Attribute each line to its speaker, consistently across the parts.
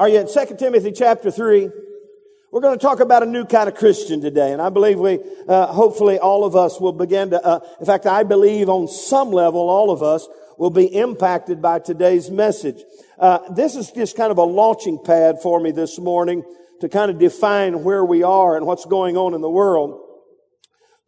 Speaker 1: Are you in 2 Timothy chapter 3? We're going to talk about a new kind of Christian today, and I believe we, uh, hopefully all of us will begin to, uh, in fact, I believe on some level all of us will be impacted by today's message. Uh, this is just kind of a launching pad for me this morning to kind of define where we are and what's going on in the world.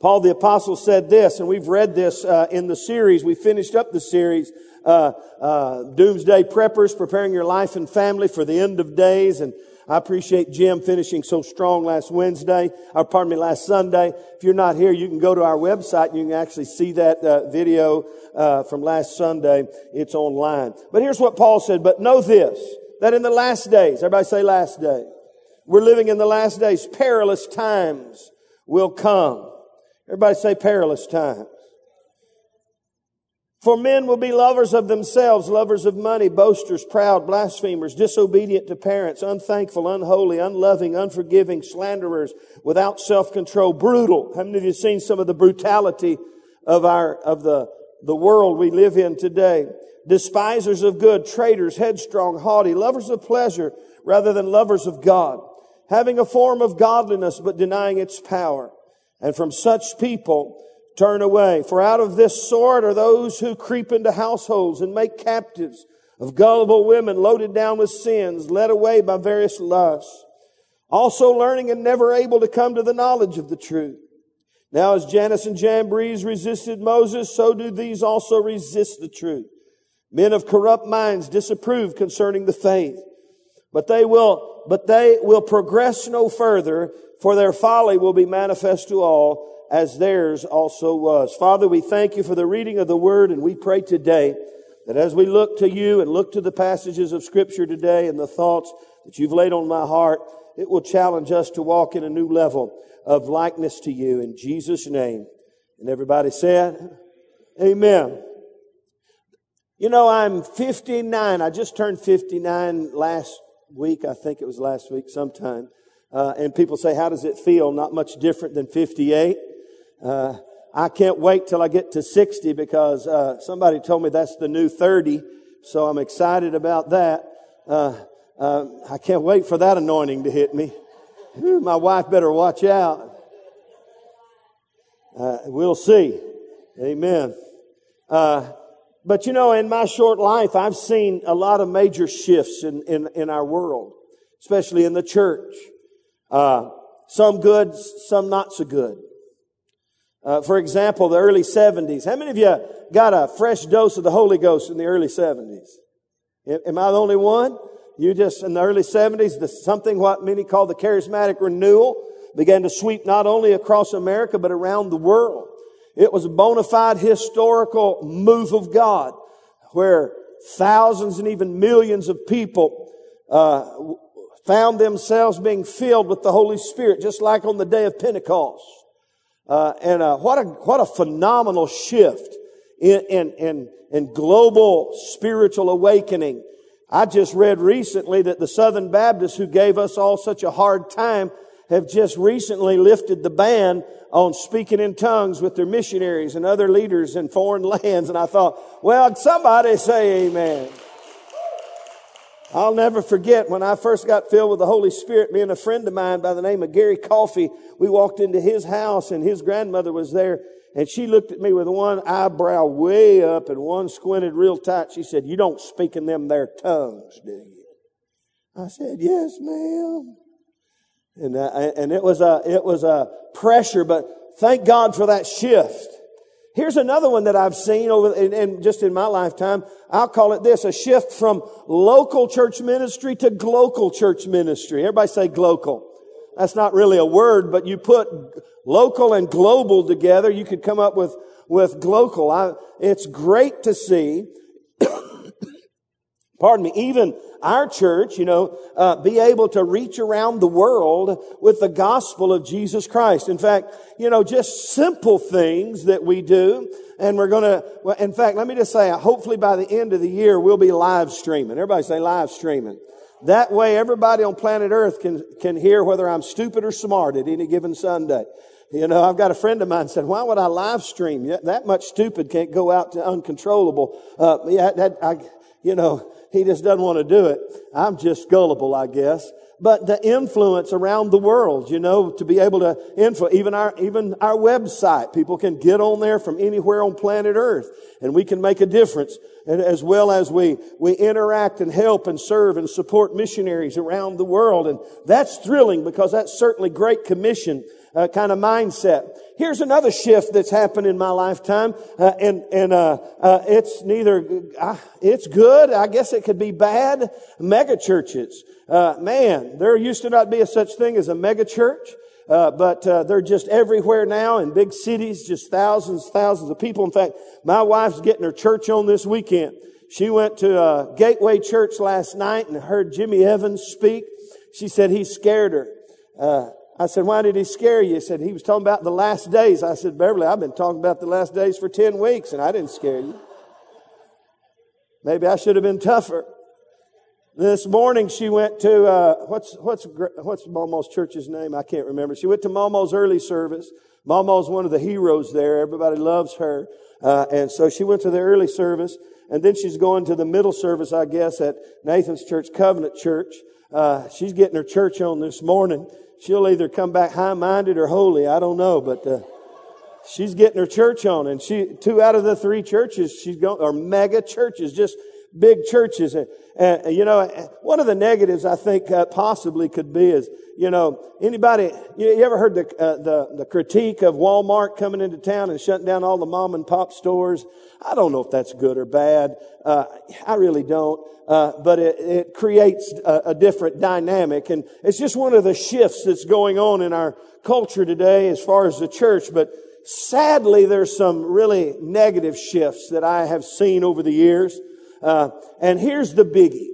Speaker 1: Paul the apostle said this, and we've read this uh, in the series. We finished up the series, uh, uh, Doomsday Preppers, preparing your life and family for the end of days, and I appreciate Jim finishing so strong last Wednesday, or pardon me, last Sunday. If you're not here, you can go to our website and you can actually see that uh, video uh, from last Sunday. It's online. But here's what Paul said, but know this, that in the last days, everybody say last day, we're living in the last days, perilous times will come. Everybody say perilous times. For men will be lovers of themselves, lovers of money, boasters, proud, blasphemers, disobedient to parents, unthankful, unholy, unloving, unforgiving, slanderers, without self-control, brutal. How many of you have seen some of the brutality of our, of the, the world we live in today? Despisers of good, traitors, headstrong, haughty, lovers of pleasure rather than lovers of God, having a form of godliness but denying its power. And from such people, turn away. For out of this sort are those who creep into households and make captives of gullible women loaded down with sins, led away by various lusts, also learning and never able to come to the knowledge of the truth. Now as Jannes and Jambres resisted Moses, so do these also resist the truth. Men of corrupt minds disapprove concerning the faith. But they will, but they will progress no further, for their folly will be manifest to all, as theirs also was. Father, we thank you for the reading of the word and we pray today that as we look to you and look to the passages of scripture today and the thoughts that you've laid on my heart, it will challenge us to walk in a new level of likeness to you in Jesus' name. And everybody said, Amen. You know, I'm 59. I just turned 59 last week. I think it was last week sometime. Uh, and people say, how does it feel? Not much different than 58. Uh, I can't wait till I get to 60 because uh, somebody told me that's the new 30. So I'm excited about that. Uh, uh I can't wait for that anointing to hit me. My wife better watch out. Uh, we'll see. Amen. Uh, but you know, in my short life, I've seen a lot of major shifts in, in, in our world, especially in the church. some good, some not so good. Uh, for example, the early 70s. How many of you got a fresh dose of the Holy Ghost in the early 70s? Am I the only one? You just, in the early 70s, the, something what many call the charismatic renewal began to sweep not only across America, but around the world. It was a bona fide historical move of God where thousands and even millions of people uh, found themselves being filled with the Holy Spirit, just like on the day of Pentecost. Uh, and uh, what a what a phenomenal shift in, in in in global spiritual awakening. I just read recently that the Southern Baptists, who gave us all such a hard time, have just recently lifted the ban on speaking in tongues with their missionaries and other leaders in foreign lands. And I thought, well, somebody say Amen. I'll never forget when I first got filled with the Holy Spirit, me and a friend of mine by the name of Gary Coffey, we walked into his house and his grandmother was there and she looked at me with one eyebrow way up and one squinted real tight. She said, you don't speak in them there tongues, do you? I said, yes, ma'am. And, uh, and it was a, it was a pressure, but thank God for that shift. Here's another one that I've seen over, and just in my lifetime. I'll call it this, a shift from local church ministry to global church ministry. Everybody say global. That's not really a word, but you put local and global together, you could come up with, with global. I, it's great to see, pardon me, even our church, you know, uh, be able to reach around the world with the gospel of Jesus Christ. In fact, you know, just simple things that we do. And we're going to, well, in fact, let me just say, hopefully by the end of the year, we'll be live streaming. Everybody say live streaming. That way everybody on planet earth can, can hear whether I'm stupid or smart at any given Sunday. You know, I've got a friend of mine said, why would I live stream? That much stupid can't go out to uncontrollable. Uh, yeah, that, I, you know, he just doesn't want to do it. I'm just gullible, I guess. But the influence around the world, you know, to be able to influence, even our, even our website, people can get on there from anywhere on planet Earth and we can make a difference. And as well as we, we interact and help and serve and support missionaries around the world. And that's thrilling because that's certainly great commission uh, kind of mindset. Here's another shift that's happened in my lifetime, uh, and and uh, uh it's neither uh, it's good. I guess it could be bad. Mega churches, uh, man, there used to not be a such thing as a mega church. but they're just everywhere now in big cities, just thousands, thousands of people. In fact, my wife's getting her church on this weekend. She went to Gateway Church last night and heard Jimmy Evans speak. She said he scared her. I said, why did he scare you? He said, he was talking about the last days. I said, Beverly, I've been talking about the last days for 10 weeks and I didn't scare you. Maybe I should have been tougher. This morning she went to, uh, what's, what's, what's Momo's church's name? I can't remember. She went to Momo's early service. Momo's one of the heroes there. Everybody loves her. Uh, and so she went to the early service and then she's going to the middle service, I guess, at Nathan's church, Covenant Church. Uh, she's getting her church on this morning she'll either come back high minded or holy. I don't know, but uh, she's getting her church on, and she two out of the three churches she's going are mega churches, just big churches. And, and you know, one of the negatives I think uh, possibly could be is you know anybody you, ever heard the, uh, the the critique of Walmart coming into town and shutting down all the mom and pop stores? I don't know if that's good or bad. Uh, I really don't. Uh, but it, it creates a, a, different dynamic, and it's just one of the shifts that's going on in our culture today as far as the church. But sadly, there's some really negative shifts that I have seen over the years. Uh, and here's the biggie: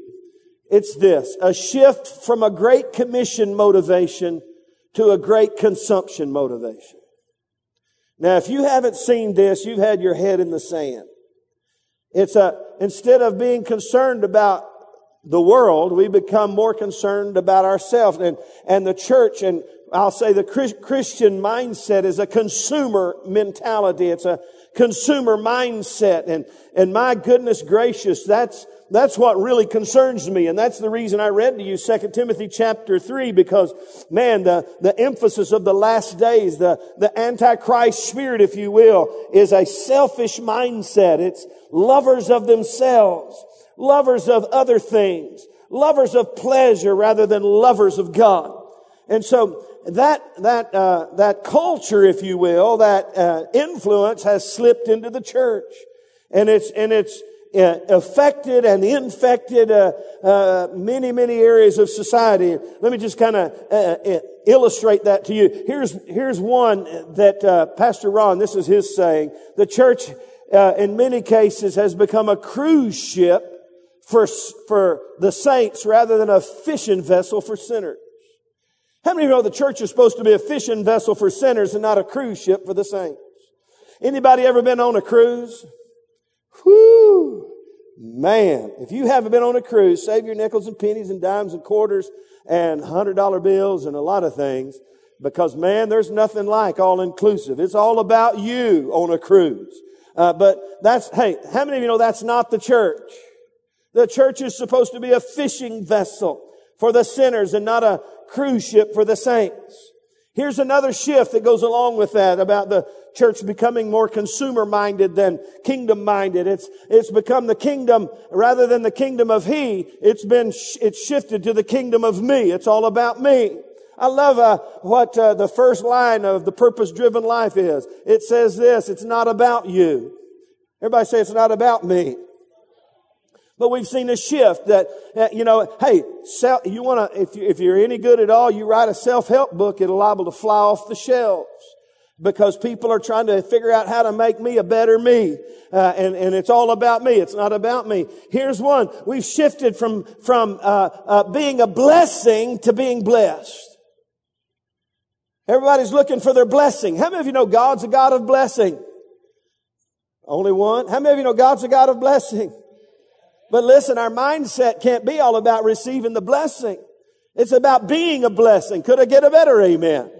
Speaker 1: it's this: a shift from a great commission motivation to a great consumption motivation. Now, if you haven't seen this, you've had your head in the sand. It's a, instead of being concerned about the world, we become more concerned about ourselves and, and the church and I'll say the Christian mindset is a consumer mentality. It's a consumer mindset. And, and my goodness gracious, that's, that's what really concerns me. And that's the reason I read to you 2 Timothy chapter 3 because man, the, the emphasis of the last days, the, the antichrist spirit, if you will, is a selfish mindset. It's lovers of themselves, lovers of other things, lovers of pleasure rather than lovers of God. And so that that uh, that culture, if you will, that uh, influence has slipped into the church, and it's and it's affected and infected uh, uh, many, many areas of society. Let me just kind of uh, uh, illustrate that to you. Here's here's one that uh, Pastor Ron. This is his saying. The church, in many cases, has become a cruise ship for for the saints rather than a fishing vessel for sinners. How many of you know the church is supposed to be a fishing vessel for sinners and not a cruise ship for the saints? Anybody ever been on a cruise? Whoo! Man, if you haven't been on a cruise, save your nickels and pennies and dimes and quarters and hundred dollar bills and a lot of things because man, there's nothing like all inclusive. It's all about you on a cruise. Uh, but that's, hey, how many of you know that's not the church? The church is supposed to be a fishing vessel for the sinners and not a cruise ship for the saints. Here's another shift that goes along with that about the church becoming more consumer minded than kingdom minded. It's, it's become the kingdom rather than the kingdom of he. It's been, it's shifted to the kingdom of me. It's all about me. I love uh, what uh, the first line of the purpose driven life is. It says this, it's not about you. Everybody say it's not about me. But we've seen a shift that, uh, you know, hey, you want to, if, you, if you're any good at all, you write a self-help book, it'll liable to fly off the shelves because people are trying to figure out how to make me a better me. Uh, and, and it's all about me. It's not about me. Here's one. We've shifted from, from, uh, uh, being a blessing to being blessed. Everybody's looking for their blessing. How many of you know God's a God of blessing? Only one. How many of you know God's a God of blessing? But listen, our mindset can't be all about receiving the blessing. It's about being a blessing. Could I get a better amen?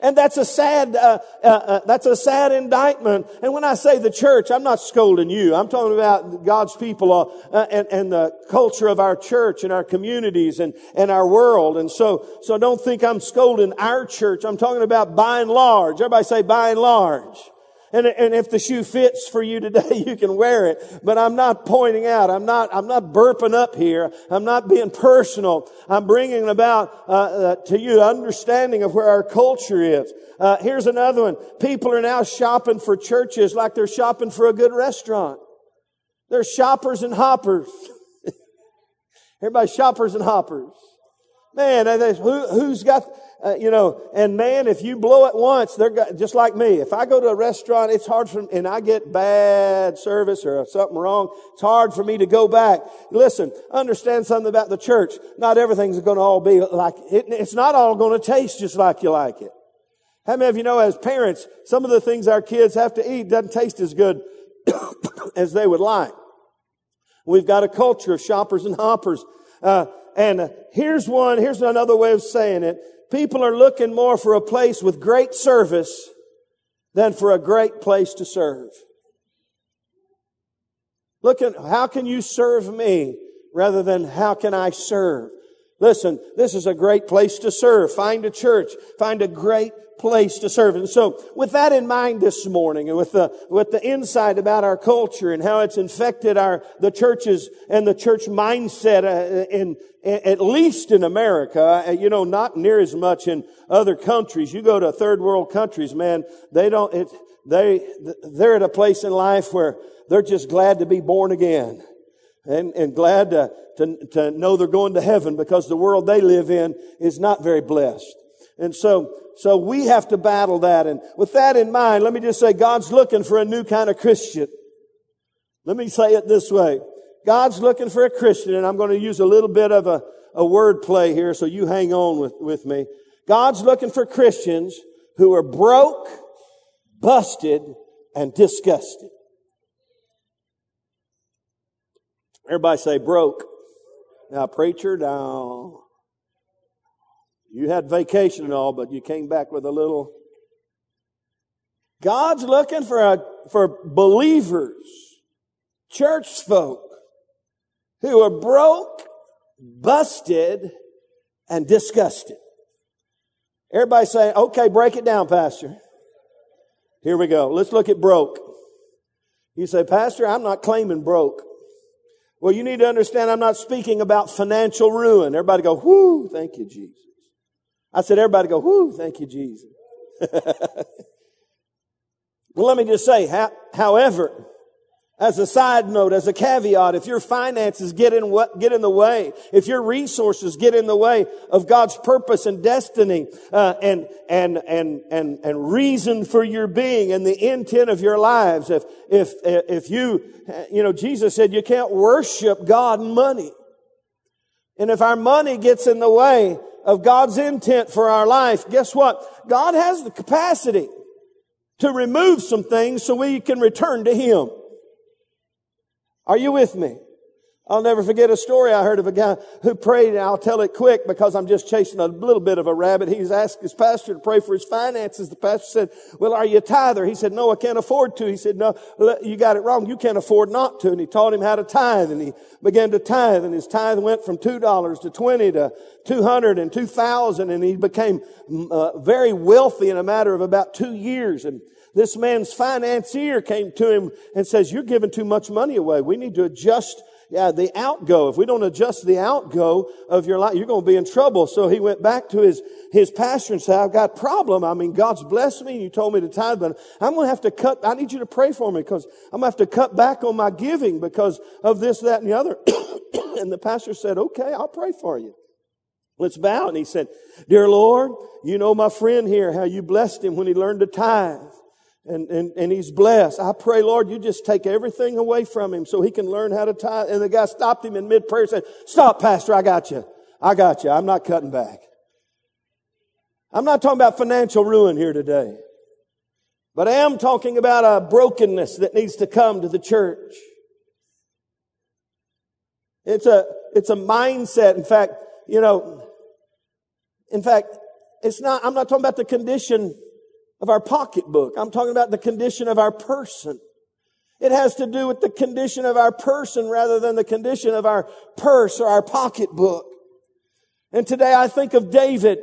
Speaker 1: And that's a sad, uh, uh, uh, that's a sad indictment. And when I say the church, I'm not scolding you. I'm talking about God's people uh, uh, and, and the culture of our church and our communities and, and our world. And so, so don't think I'm scolding our church. I'm talking about by and large. Everybody say by and large. And, and if the shoe fits for you today, you can wear it. But I'm not pointing out. I'm not, I'm not burping up here. I'm not being personal. I'm bringing about, uh, uh, to you understanding of where our culture is. Uh, here's another one. People are now shopping for churches like they're shopping for a good restaurant. They're shoppers and hoppers. Everybody shoppers and hoppers. Man, who, who's got, uh, you know, and man, if you blow it once, they're got, just like me. If I go to a restaurant, it's hard for, and I get bad service or something wrong, it's hard for me to go back. Listen, understand something about the church. Not everything's going to all be like, it, it's not all going to taste just like you like it. How many of you know as parents, some of the things our kids have to eat doesn't taste as good as they would like. We've got a culture of shoppers and hoppers. Uh, and here's one, here's another way of saying it. People are looking more for a place with great service than for a great place to serve. Look at how can you serve me rather than how can I serve? Listen, this is a great place to serve. Find a church. Find a great place to serve. And so with that in mind this morning and with the, with the insight about our culture and how it's infected our, the churches and the church mindset uh, in, at least in America, uh, you know, not near as much in other countries. You go to third world countries, man, they don't, it, they, they're at a place in life where they're just glad to be born again and, and glad to, to, to know they're going to heaven because the world they live in is not very blessed. And so, so we have to battle that. And with that in mind, let me just say God's looking for a new kind of Christian. Let me say it this way. God's looking for a Christian, and I'm going to use a little bit of a, a word play here, so you hang on with, with me. God's looking for Christians who are broke, busted, and disgusted. Everybody say broke. Now, preacher, now, you had vacation and all, but you came back with a little. God's looking for a, for believers, church folk, who are broke, busted, and disgusted. Everybody say, okay, break it down, Pastor. Here we go. Let's look at broke. You say, Pastor, I'm not claiming broke. Well, you need to understand I'm not speaking about financial ruin. Everybody go, whoo, thank you, Jesus. I said, everybody go, whoo, thank you, Jesus. well, let me just say, however, as a side note, as a caveat, if your finances get in, get in the way, if your resources get in the way of God's purpose and destiny, uh, and, and, and, and, and reason for your being and the intent of your lives, if, if, if you, you know, Jesus said you can't worship God and money. And if our money gets in the way of God's intent for our life, guess what? God has the capacity to remove some things so we can return to Him. Are you with me? I'll never forget a story I heard of a guy who prayed, and I'll tell it quick because I'm just chasing a little bit of a rabbit. He's asked his pastor to pray for his finances. The pastor said, well, are you a tither? He said, no, I can't afford to. He said, no, you got it wrong. You can't afford not to. And he taught him how to tithe and he began to tithe and his tithe went from $2 to 20 to 200 and 2000 and he became uh, very wealthy in a matter of about two years. And this man's financier came to him and says, you're giving too much money away. We need to adjust yeah, the outgo. If we don't adjust the outgo of your life, you're going to be in trouble. So he went back to his, his pastor and said, I've got a problem. I mean, God's blessed me and you told me to tithe, but I'm going to have to cut, I need you to pray for me because I'm going to have to cut back on my giving because of this, that, and the other. and the pastor said, okay, I'll pray for you. Let's bow. And he said, Dear Lord, you know my friend here, how you blessed him when he learned to tithe and, and, and he's blessed. I pray, Lord, you just take everything away from him so he can learn how to tie. And the guy stopped him in mid prayer and said, stop, pastor. I got you. I got you. I'm not cutting back. I'm not talking about financial ruin here today, but I am talking about a brokenness that needs to come to the church. It's a, it's a mindset. In fact, you know, in fact, it's not, I'm not talking about the condition of our pocketbook. I'm talking about the condition of our person. It has to do with the condition of our person rather than the condition of our purse or our pocketbook. And today I think of David.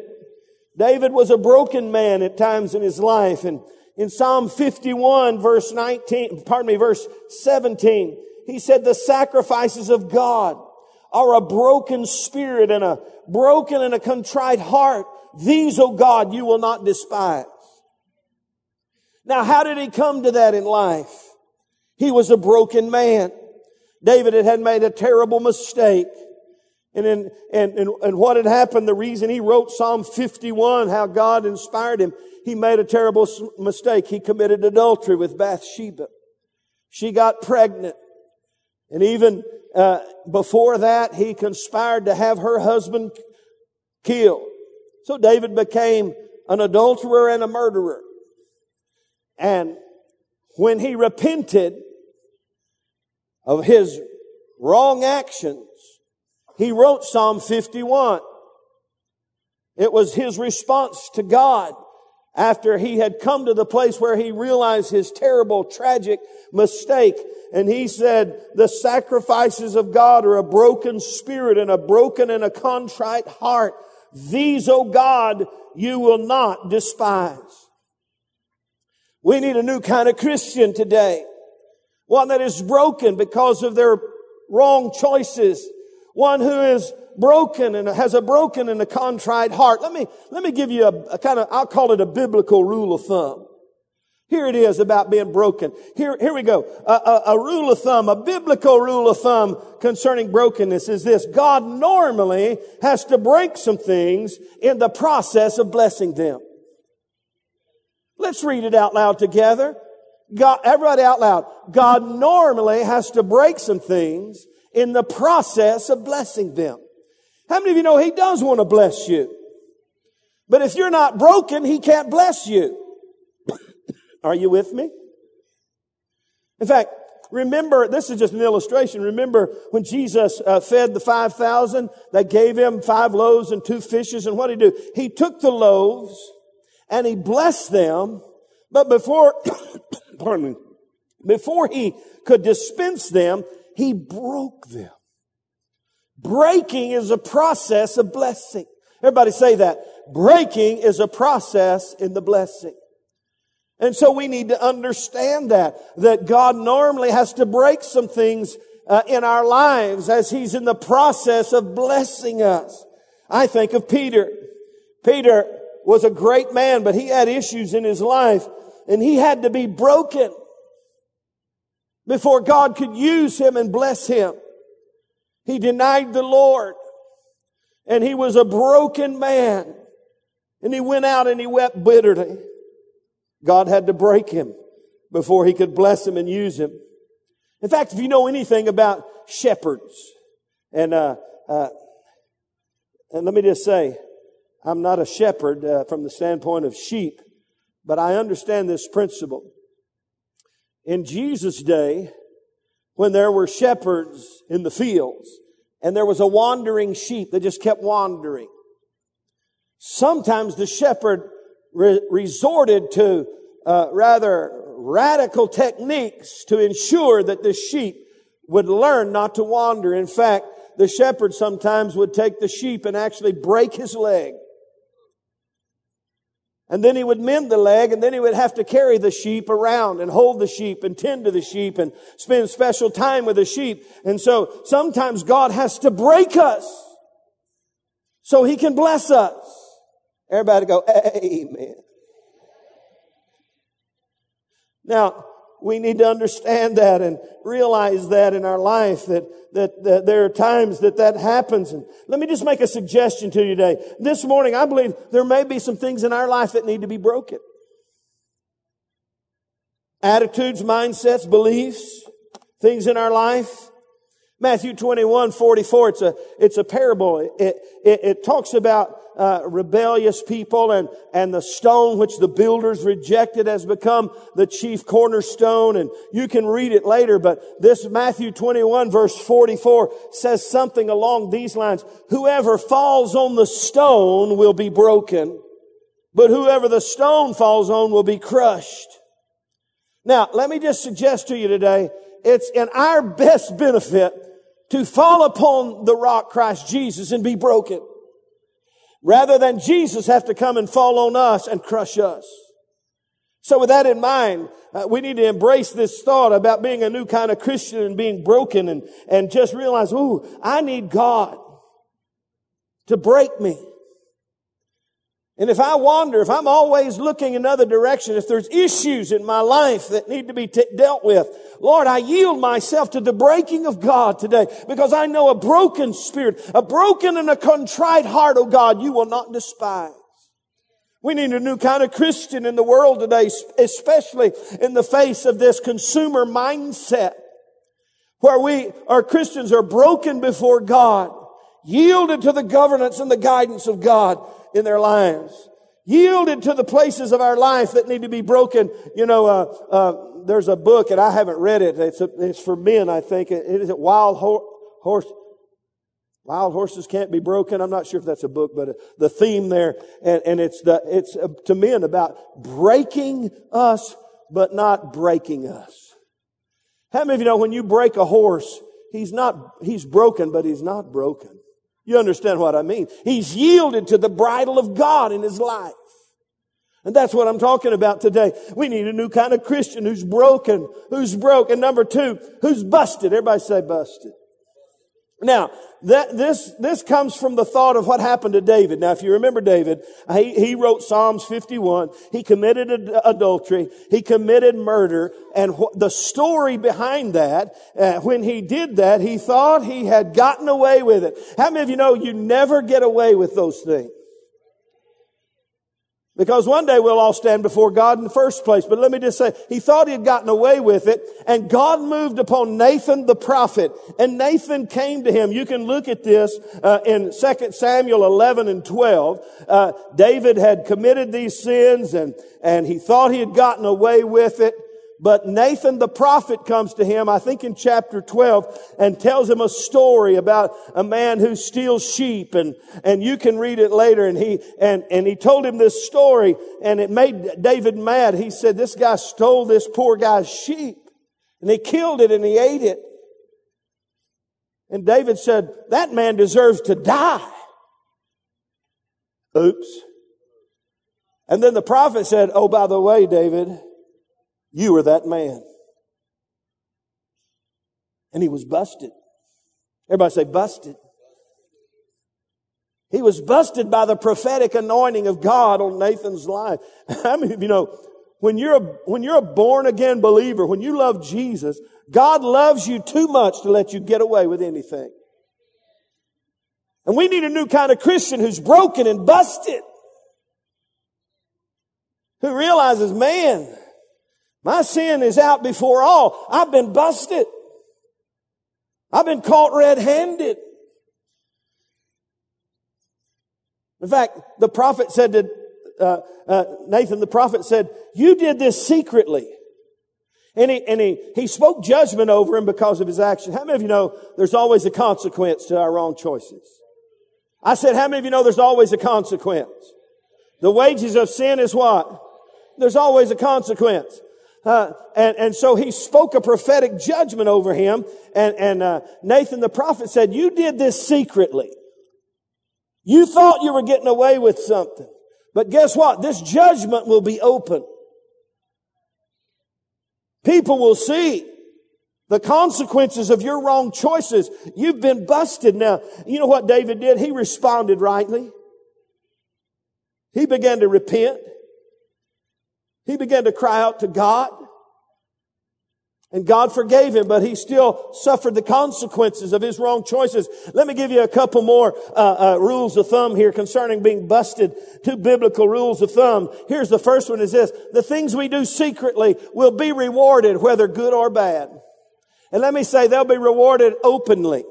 Speaker 1: David was a broken man at times in his life. And in Psalm 51 verse 19, pardon me, verse 17, he said, the sacrifices of God are a broken spirit and a broken and a contrite heart. These, O God, you will not despise. Now, how did he come to that in life? He was a broken man. David had made a terrible mistake. And, in, and, and, and what had happened, the reason he wrote Psalm 51, how God inspired him, he made a terrible mistake. He committed adultery with Bathsheba. She got pregnant. And even uh, before that, he conspired to have her husband killed. So David became an adulterer and a murderer. And when he repented of his wrong actions, he wrote Psalm 51. It was his response to God after he had come to the place where he realized his terrible, tragic mistake. And he said, the sacrifices of God are a broken spirit and a broken and a contrite heart. These, O God, you will not despise. We need a new kind of Christian today. One that is broken because of their wrong choices. One who is broken and has a broken and a contrite heart. Let me, let me give you a, a kind of, I'll call it a biblical rule of thumb. Here it is about being broken. Here, here we go. A, a, a, rule of thumb, a biblical rule of thumb concerning brokenness is this. God normally has to break some things in the process of blessing them. Let's read it out loud together. God, everybody out loud. God normally has to break some things in the process of blessing them. How many of you know He does want to bless you? But if you're not broken, He can't bless you. Are you with me? In fact, remember, this is just an illustration. Remember when Jesus uh, fed the 5,000, they gave him five loaves and two fishes, and what did he do? He took the loaves and he blessed them, but before, pardon me, before he could dispense them, he broke them. Breaking is a process of blessing. Everybody say that. Breaking is a process in the blessing. And so we need to understand that, that God normally has to break some things uh, in our lives as He's in the process of blessing us. I think of Peter. Peter was a great man, but he had issues in his life and he had to be broken before God could use him and bless him. He denied the Lord and he was a broken man and he went out and he wept bitterly. God had to break him before he could bless him and use him. In fact, if you know anything about shepherds, and uh, uh, and let me just say, I'm not a shepherd uh, from the standpoint of sheep, but I understand this principle. In Jesus' day, when there were shepherds in the fields, and there was a wandering sheep that just kept wandering, sometimes the shepherd re- resorted to uh, rather radical techniques to ensure that the sheep would learn not to wander. In fact, the shepherd sometimes would take the sheep and actually break his leg. And then he would mend the leg and then he would have to carry the sheep around and hold the sheep and tend to the sheep and spend special time with the sheep. And so sometimes God has to break us so he can bless us. Everybody go, amen. Now, we need to understand that and realize that in our life that, that, that, there are times that that happens. And let me just make a suggestion to you today. This morning, I believe there may be some things in our life that need to be broken. Attitudes, mindsets, beliefs, things in our life. Matthew 21, 44, it's a, it's a parable. It, it, it talks about uh, rebellious people and, and the stone which the builders rejected has become the chief cornerstone. And you can read it later, but this Matthew 21 verse 44 says something along these lines. Whoever falls on the stone will be broken. but whoever the stone falls on will be crushed. Now, let me just suggest to you today, it's in our best benefit to fall upon the rock Christ Jesus and be broken. Rather than Jesus have to come and fall on us and crush us. So with that in mind, uh, we need to embrace this thought about being a new kind of Christian and being broken and, and just realize, ooh, I need God to break me. And if I wander, if I'm always looking another direction, if there's issues in my life that need to be t- dealt with, Lord, I yield myself to the breaking of God today because I know a broken spirit, a broken and a contrite heart, oh God, you will not despise. We need a new kind of Christian in the world today, especially in the face of this consumer mindset where we, our Christians are broken before God, yielded to the governance and the guidance of God in their lives. Yielded to the places of our life that need to be broken. You know, uh, uh, there's a book, and I haven't read it. It's, a, it's for men, I think. It is it Wild Ho- Horse. Wild horses can't be broken. I'm not sure if that's a book, but uh, the theme there, and, and it's the it's uh, to men about breaking us, but not breaking us. How many of you know when you break a horse, he's not he's broken, but he's not broken. You understand what I mean? He's yielded to the bridle of God in his life. And that's what I'm talking about today. We need a new kind of Christian who's broken, who's broke. And number two, who's busted. Everybody say busted. Now, that, this, this comes from the thought of what happened to David. Now, if you remember David, he, he wrote Psalms 51. He committed ad- adultery. He committed murder. And wh- the story behind that, uh, when he did that, he thought he had gotten away with it. How many of you know you never get away with those things? Because one day we'll all stand before God in the first place. But let me just say, he thought he had gotten away with it, and God moved upon Nathan the prophet, and Nathan came to him. You can look at this uh, in 2 Samuel 11 and 12. Uh, David had committed these sins, and, and he thought he had gotten away with it. But Nathan the prophet comes to him, I think in chapter 12, and tells him a story about a man who steals sheep and, and you can read it later. And he, and, and he told him this story and it made David mad. He said, this guy stole this poor guy's sheep and he killed it and he ate it. And David said, that man deserves to die. Oops. And then the prophet said, oh, by the way, David, you are that man. And he was busted. Everybody say busted. He was busted by the prophetic anointing of God on Nathan's life. I mean, you know, when you're a, when you're a born again believer, when you love Jesus, God loves you too much to let you get away with anything. And we need a new kind of Christian who's broken and busted. Who realizes, man, my sin is out before all. I've been busted. I've been caught red-handed. In fact, the prophet said to uh, uh, Nathan, the prophet said, "You did this secretly." And he, and he, he spoke judgment over him because of his action. How many of you know there's always a consequence to our wrong choices? I said, how many of you know there's always a consequence? The wages of sin is what? There's always a consequence. Uh, and, and so he spoke a prophetic judgment over him. And, and uh, Nathan the prophet said, you did this secretly. You thought you were getting away with something. But guess what? This judgment will be open. People will see the consequences of your wrong choices. You've been busted now. You know what David did? He responded rightly. He began to repent. He began to cry out to God. And God forgave him, but he still suffered the consequences of his wrong choices. Let me give you a couple more uh, uh, rules of thumb here concerning being busted. Two biblical rules of thumb. Here's the first one: is this: the things we do secretly will be rewarded, whether good or bad. And let me say, they'll be rewarded openly.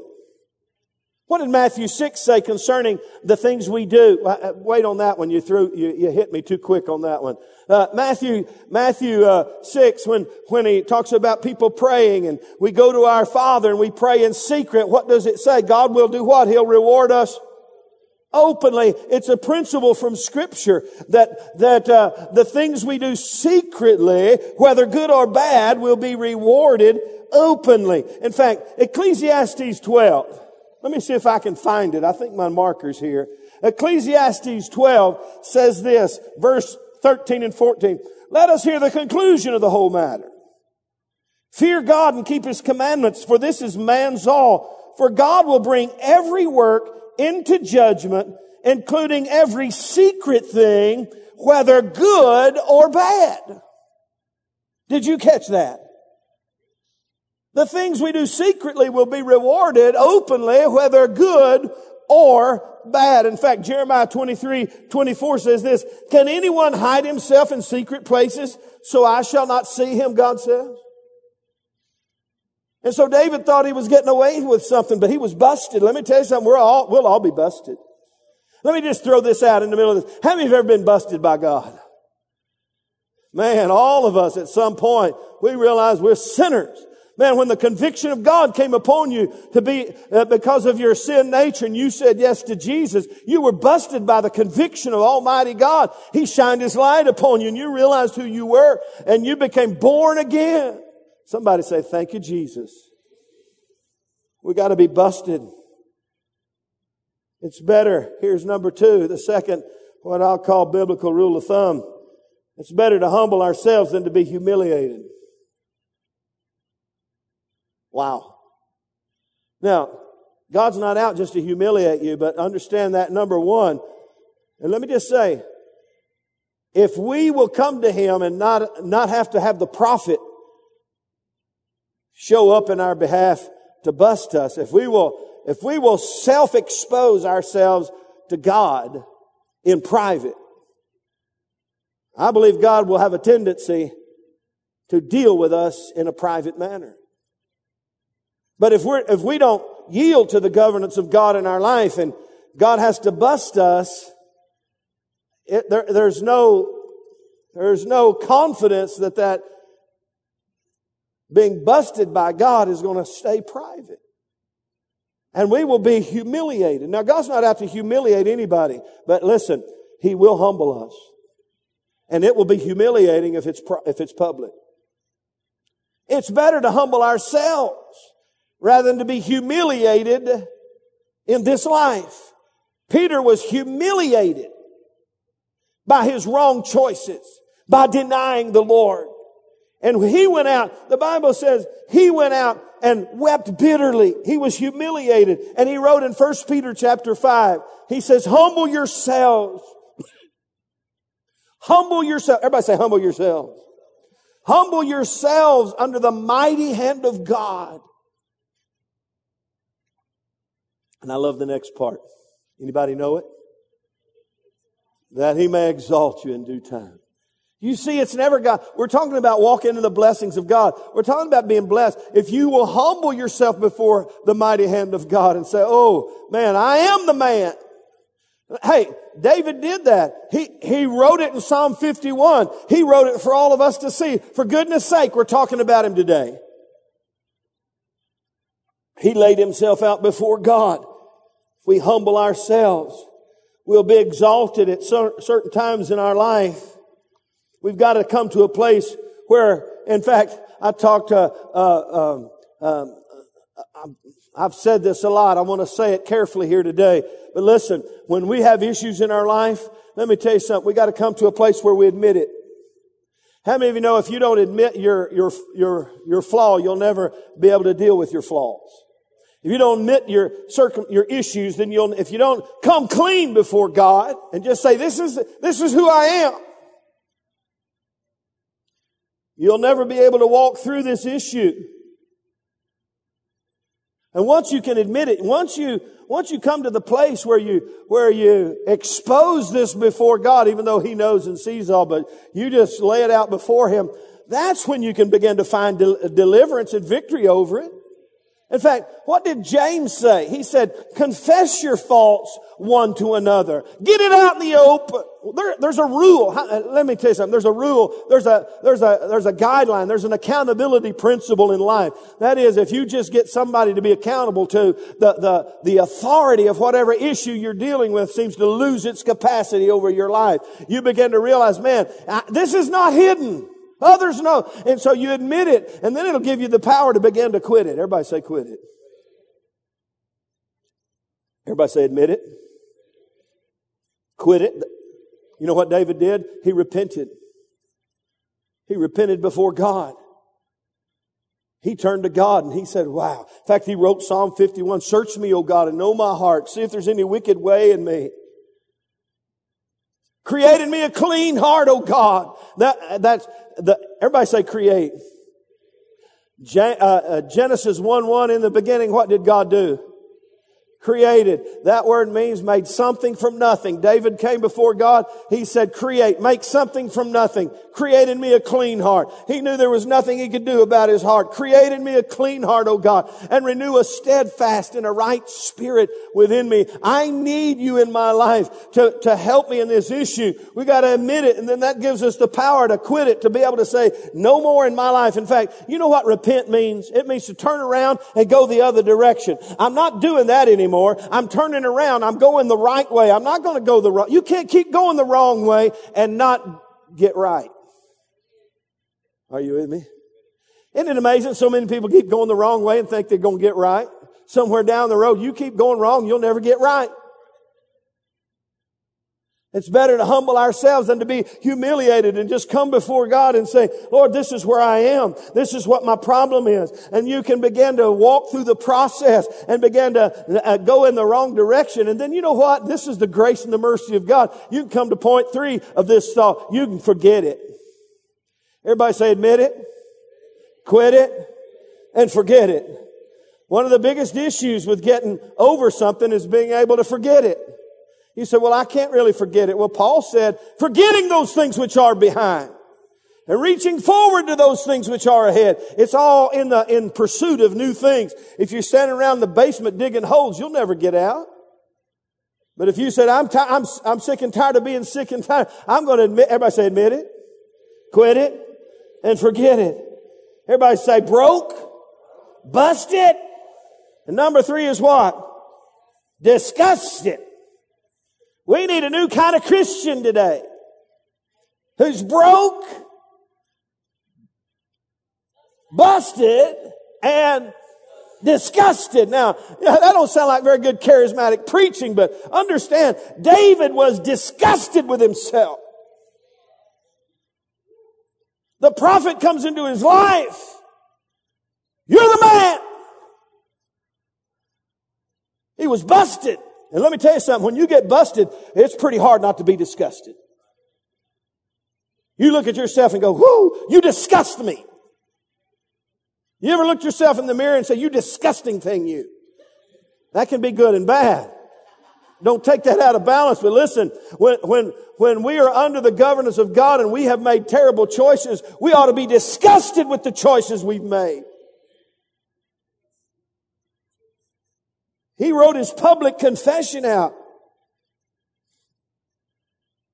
Speaker 1: What did Matthew 6 say concerning the things we do? Uh, wait on that one. You threw, you, you hit me too quick on that one. Uh, Matthew, Matthew, uh, 6, when, when he talks about people praying and we go to our Father and we pray in secret, what does it say? God will do what? He'll reward us openly. It's a principle from scripture that, that, uh, the things we do secretly, whether good or bad, will be rewarded openly. In fact, Ecclesiastes 12. Let me see if I can find it. I think my marker's here. Ecclesiastes 12 says this, verse 13 and 14. Let us hear the conclusion of the whole matter. Fear God and keep his commandments, for this is man's all. For God will bring every work into judgment, including every secret thing, whether good or bad. Did you catch that? The things we do secretly will be rewarded openly, whether good or bad. In fact, Jeremiah 23, 24 says this, Can anyone hide himself in secret places so I shall not see him, God says? And so David thought he was getting away with something, but he was busted. Let me tell you something, we're all, we'll all be busted. Let me just throw this out in the middle of this. How many of you have ever been busted by God? Man, all of us at some point, we realize we're sinners. Man, when the conviction of God came upon you to be, uh, because of your sin nature and you said yes to Jesus, you were busted by the conviction of Almighty God. He shined His light upon you and you realized who you were and you became born again. Somebody say, thank you, Jesus. We gotta be busted. It's better. Here's number two, the second, what I'll call biblical rule of thumb. It's better to humble ourselves than to be humiliated. Wow. Now, God's not out just to humiliate you, but understand that number one. And let me just say, if we will come to Him and not, not have to have the prophet show up in our behalf to bust us, if we will, if we will self-expose ourselves to God in private, I believe God will have a tendency to deal with us in a private manner. But if we're, if we don't yield to the governance of God in our life and God has to bust us, it, there, there's no, there's no confidence that that being busted by God is going to stay private. And we will be humiliated. Now God's not out to humiliate anybody, but listen, He will humble us. And it will be humiliating if it's, if it's public. It's better to humble ourselves rather than to be humiliated in this life. Peter was humiliated by his wrong choices, by denying the Lord. And he went out, the Bible says he went out and wept bitterly. He was humiliated. And he wrote in 1 Peter chapter 5, he says, humble yourselves. humble yourself. Everybody say humble yourselves. Humble yourselves under the mighty hand of God And I love the next part. Anybody know it? That he may exalt you in due time. You see, it's never God. We're talking about walking in the blessings of God. We're talking about being blessed. If you will humble yourself before the mighty hand of God and say, Oh, man, I am the man. Hey, David did that. He, he wrote it in Psalm 51. He wrote it for all of us to see. For goodness sake, we're talking about him today. He laid himself out before God we humble ourselves, we'll be exalted at certain times in our life. We've got to come to a place where, in fact, I talked to, uh, um, I've said this a lot. I want to say it carefully here today. But listen, when we have issues in our life, let me tell you something. We got to come to a place where we admit it. How many of you know if you don't admit your, your, your, your flaw, you'll never be able to deal with your flaws? If you don't admit your circum, your issues, then you'll, if you don't come clean before God and just say, this is, this is who I am, you'll never be able to walk through this issue. And once you can admit it, once you, once you come to the place where you, where you expose this before God, even though He knows and sees all, but you just lay it out before Him, that's when you can begin to find de- deliverance and victory over it. In fact, what did James say? He said, confess your faults one to another. Get it out in the open. There, there's a rule. Uh, let me tell you something. There's a rule. There's a, there's a, there's a guideline. There's an accountability principle in life. That is, if you just get somebody to be accountable to, the, the, the authority of whatever issue you're dealing with seems to lose its capacity over your life. You begin to realize, man, this is not hidden. Others know. And so you admit it, and then it'll give you the power to begin to quit it. Everybody say quit it. Everybody say admit it. Quit it. You know what David did? He repented. He repented before God. He turned to God and he said, wow. In fact, he wrote Psalm 51, search me, O God, and know my heart. See if there's any wicked way in me. Created me a clean heart, O God. That, that's, the, everybody say create. Uh, uh, Genesis 1 1 in the beginning, what did God do? Created. That word means made something from nothing. David came before God. He said, create, make something from nothing. Created me a clean heart. He knew there was nothing he could do about his heart. Created me a clean heart, oh God, and renew a steadfast and a right spirit within me. I need you in my life to, to help me in this issue. We got to admit it. And then that gives us the power to quit it, to be able to say, no more in my life. In fact, you know what repent means? It means to turn around and go the other direction. I'm not doing that anymore anymore. I'm turning around. I'm going the right way. I'm not going to go the wrong. You can't keep going the wrong way and not get right. Are you with me? Isn't it amazing? So many people keep going the wrong way and think they're going to get right. Somewhere down the road, you keep going wrong, you'll never get right. It's better to humble ourselves than to be humiliated and just come before God and say, Lord, this is where I am. This is what my problem is. And you can begin to walk through the process and begin to uh, go in the wrong direction. And then you know what? This is the grace and the mercy of God. You can come to point three of this thought. You can forget it. Everybody say admit it, quit it, and forget it. One of the biggest issues with getting over something is being able to forget it. You say, well, I can't really forget it. Well, Paul said, forgetting those things which are behind and reaching forward to those things which are ahead. It's all in the, in pursuit of new things. If you're standing around the basement digging holes, you'll never get out. But if you said, I'm, t- I'm, I'm sick and tired of being sick and tired, I'm going to admit, everybody say admit it, quit it, and forget it. Everybody say broke, busted. And number three is what? Disgusted. We need a new kind of Christian today who's broke, busted, and disgusted. Now, that don't sound like very good charismatic preaching, but understand, David was disgusted with himself. The prophet comes into his life. You're the man. He was busted. And let me tell you something, when you get busted, it's pretty hard not to be disgusted. You look at yourself and go, whoo, you disgust me. You ever looked yourself in the mirror and say, you disgusting thing, you? That can be good and bad. Don't take that out of balance, but listen, when, when, when we are under the governance of God and we have made terrible choices, we ought to be disgusted with the choices we've made. He wrote his public confession out.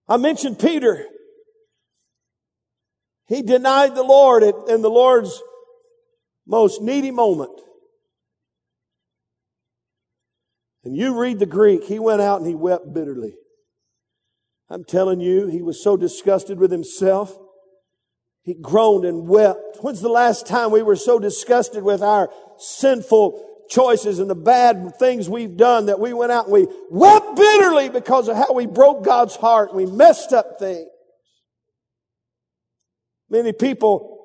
Speaker 1: I mentioned Peter. He denied the Lord in the Lord's most needy moment. And you read the Greek, he went out and he wept bitterly. I'm telling you, he was so disgusted with himself. He groaned and wept. When's the last time we were so disgusted with our sinful choices and the bad things we've done that we went out and we wept bitterly because of how we broke God's heart we messed up things. Many people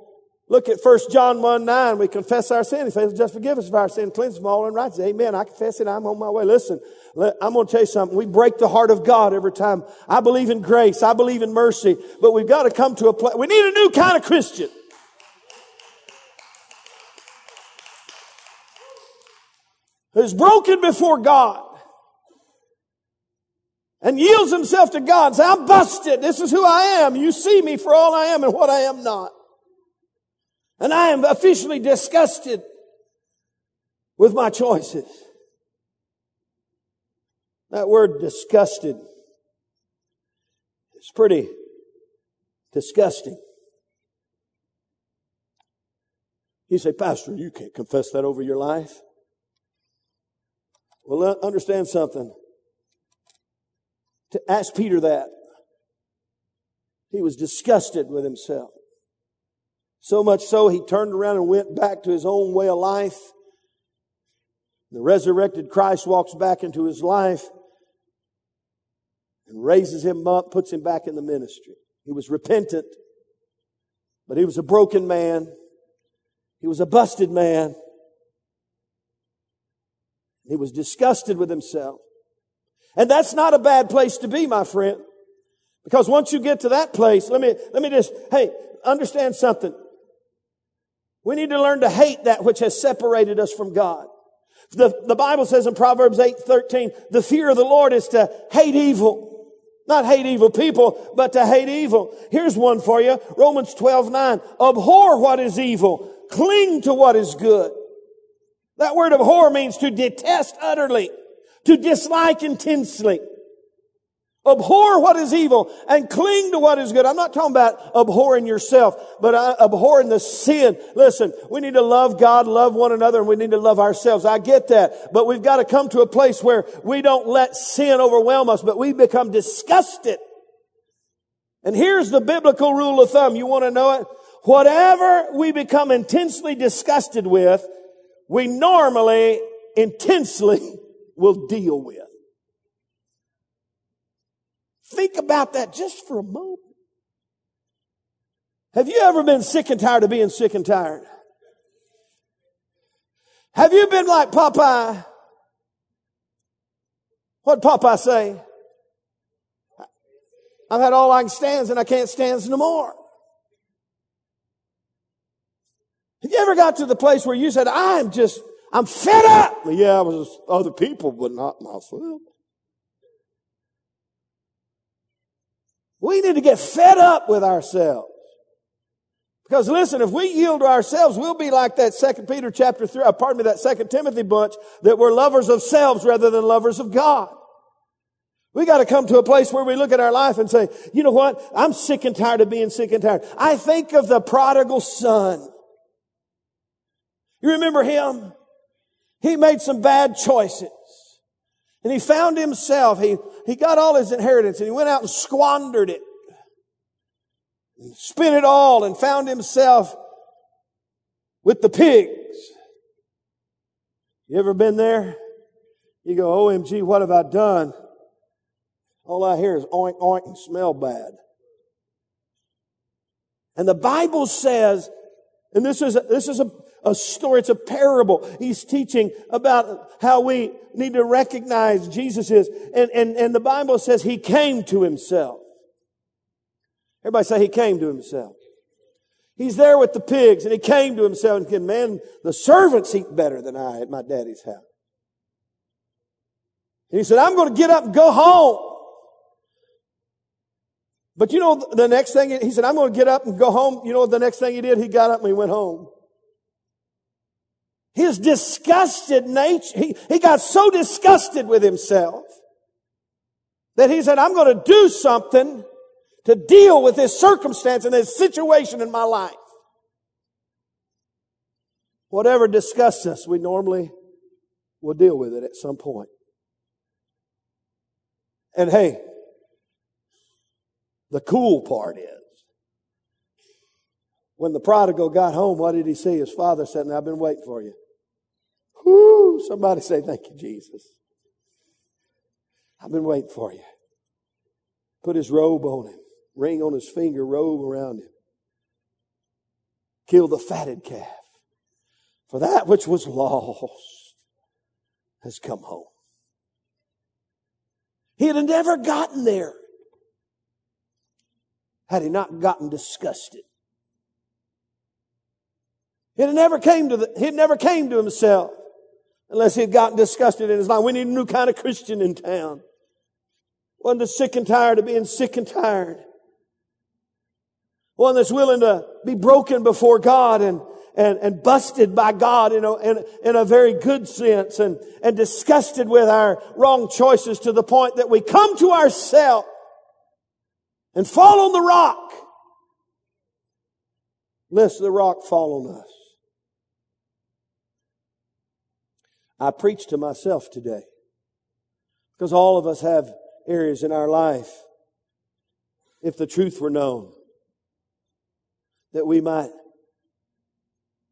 Speaker 1: look at 1 John 1 9, we confess our sin. He says, just forgive us of our sin, cleanse from all unrighteousness. Amen. I confess it. I'm on my way. Listen, I'm going to tell you something. We break the heart of God every time. I believe in grace. I believe in mercy, but we've got to come to a place. We need a new kind of Christian. Who's broken before God and yields himself to God and say, I'm busted. This is who I am. You see me for all I am and what I am not. And I am officially disgusted with my choices. That word disgusted is pretty disgusting. You say, Pastor, you can't confess that over your life. Well, understand something. To ask Peter that. He was disgusted with himself. So much so, he turned around and went back to his own way of life. The resurrected Christ walks back into his life and raises him up, puts him back in the ministry. He was repentant, but he was a broken man. He was a busted man. He was disgusted with himself. And that's not a bad place to be, my friend. Because once you get to that place, let me, let me just, hey, understand something. We need to learn to hate that which has separated us from God. The, the Bible says in Proverbs 8, 13, the fear of the Lord is to hate evil. Not hate evil people, but to hate evil. Here's one for you. Romans 12, 9. Abhor what is evil. Cling to what is good. That word abhor means to detest utterly, to dislike intensely. Abhor what is evil and cling to what is good. I'm not talking about abhorring yourself, but abhorring the sin. Listen, we need to love God, love one another, and we need to love ourselves. I get that. But we've got to come to a place where we don't let sin overwhelm us, but we become disgusted. And here's the biblical rule of thumb. You want to know it? Whatever we become intensely disgusted with, we normally intensely will deal with. Think about that just for a moment. Have you ever been sick and tired of being sick and tired? Have you been like Popeye? What Popeye say? I've had all I can stand and I can't stand no more. Have you ever got to the place where you said, I'm just, I'm fed up? Yeah, I was other people, but not myself. We need to get fed up with ourselves. Because listen, if we yield to ourselves, we'll be like that second Peter chapter three, uh, pardon me, that second Timothy bunch that we're lovers of selves rather than lovers of God. We got to come to a place where we look at our life and say, you know what? I'm sick and tired of being sick and tired. I think of the prodigal son. You remember him? He made some bad choices. And he found himself, he, he got all his inheritance and he went out and squandered it. Spent it all and found himself with the pigs. You ever been there? You go, OMG, what have I done? All I hear is oink, oink, and smell bad. And the Bible says, and this is, a, this is a, a story, it's a parable. He's teaching about how we need to recognize Jesus is. And, and, and the Bible says he came to himself. Everybody say he came to himself. He's there with the pigs and he came to himself and said, man, the servants eat better than I at my daddy's house. And he said, I'm going to get up and go home. But you know, the next thing, he said, I'm going to get up and go home. You know the next thing he did? He got up and he went home. His disgusted nature, he, he got so disgusted with himself that he said, I'm going to do something to deal with this circumstance and this situation in my life. Whatever disgusts us, we normally will deal with it at some point. And hey, the cool part is, when the prodigal got home, what did he see? His father said, I've been waiting for you. Whoo, somebody say, thank you, Jesus. I've been waiting for you. Put his robe on him, ring on his finger, robe around him. Kill the fatted calf. For that which was lost has come home. He had never gotten there had he not gotten disgusted. He never came to the, he never came to himself unless he had gotten disgusted in his life. We need a new kind of Christian in town. One that's sick and tired of being sick and tired. One that's willing to be broken before God and, and, and busted by God in a, in, in a very good sense and, and disgusted with our wrong choices to the point that we come to ourselves and fall on the rock. Lest the rock fall on us. I preach to myself today because all of us have areas in our life, if the truth were known, that we might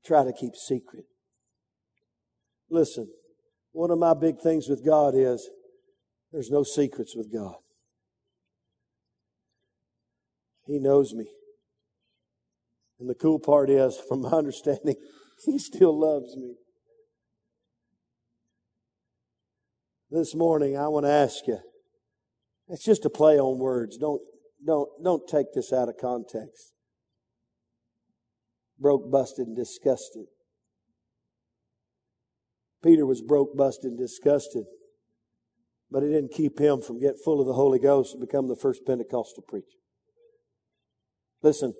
Speaker 1: try to keep secret. Listen, one of my big things with God is there's no secrets with God. He knows me. And the cool part is, from my understanding, He still loves me. This morning, I want to ask you. It's just a play on words. Don't, don't, don't take this out of context. Broke, busted, and disgusted. Peter was broke, busted, and disgusted. But it didn't keep him from getting full of the Holy Ghost and become the first Pentecostal preacher. Listen,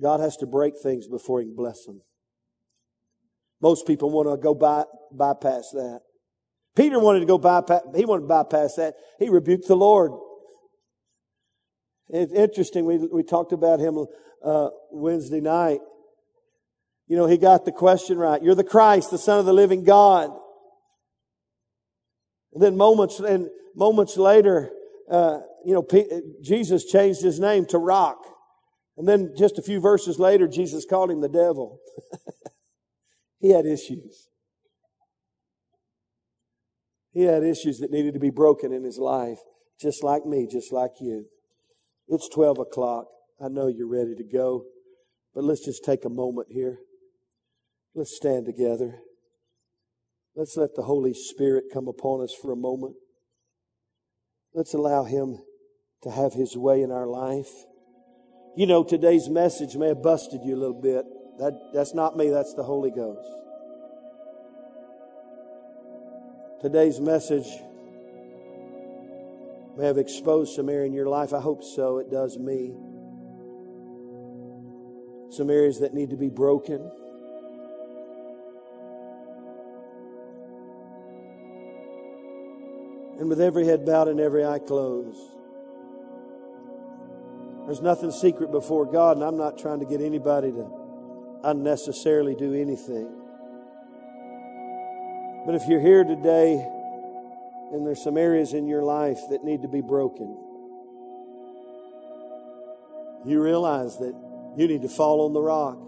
Speaker 1: God has to break things before He can bless them. Most people want to go by, bypass that. Peter wanted to go bypass, he wanted to bypass that. He rebuked the Lord. It's interesting. We, we talked about him uh, Wednesday night. You know, he got the question right. You're the Christ, the Son of the living God. And then moments and moments later, uh, you know, P- Jesus changed his name to Rock. And then just a few verses later, Jesus called him the devil. he had issues. He had issues that needed to be broken in his life, just like me, just like you. It's 12 o'clock. I know you're ready to go, but let's just take a moment here. Let's stand together. Let's let the Holy Spirit come upon us for a moment. Let's allow Him to have His way in our life. You know, today's message may have busted you a little bit. That, that's not me, that's the Holy Ghost. Today's message may have exposed some area in your life. I hope so. It does me. Some areas that need to be broken. And with every head bowed and every eye closed, there's nothing secret before God, and I'm not trying to get anybody to unnecessarily do anything. But if you're here today and there's some areas in your life that need to be broken, you realize that you need to fall on the rock.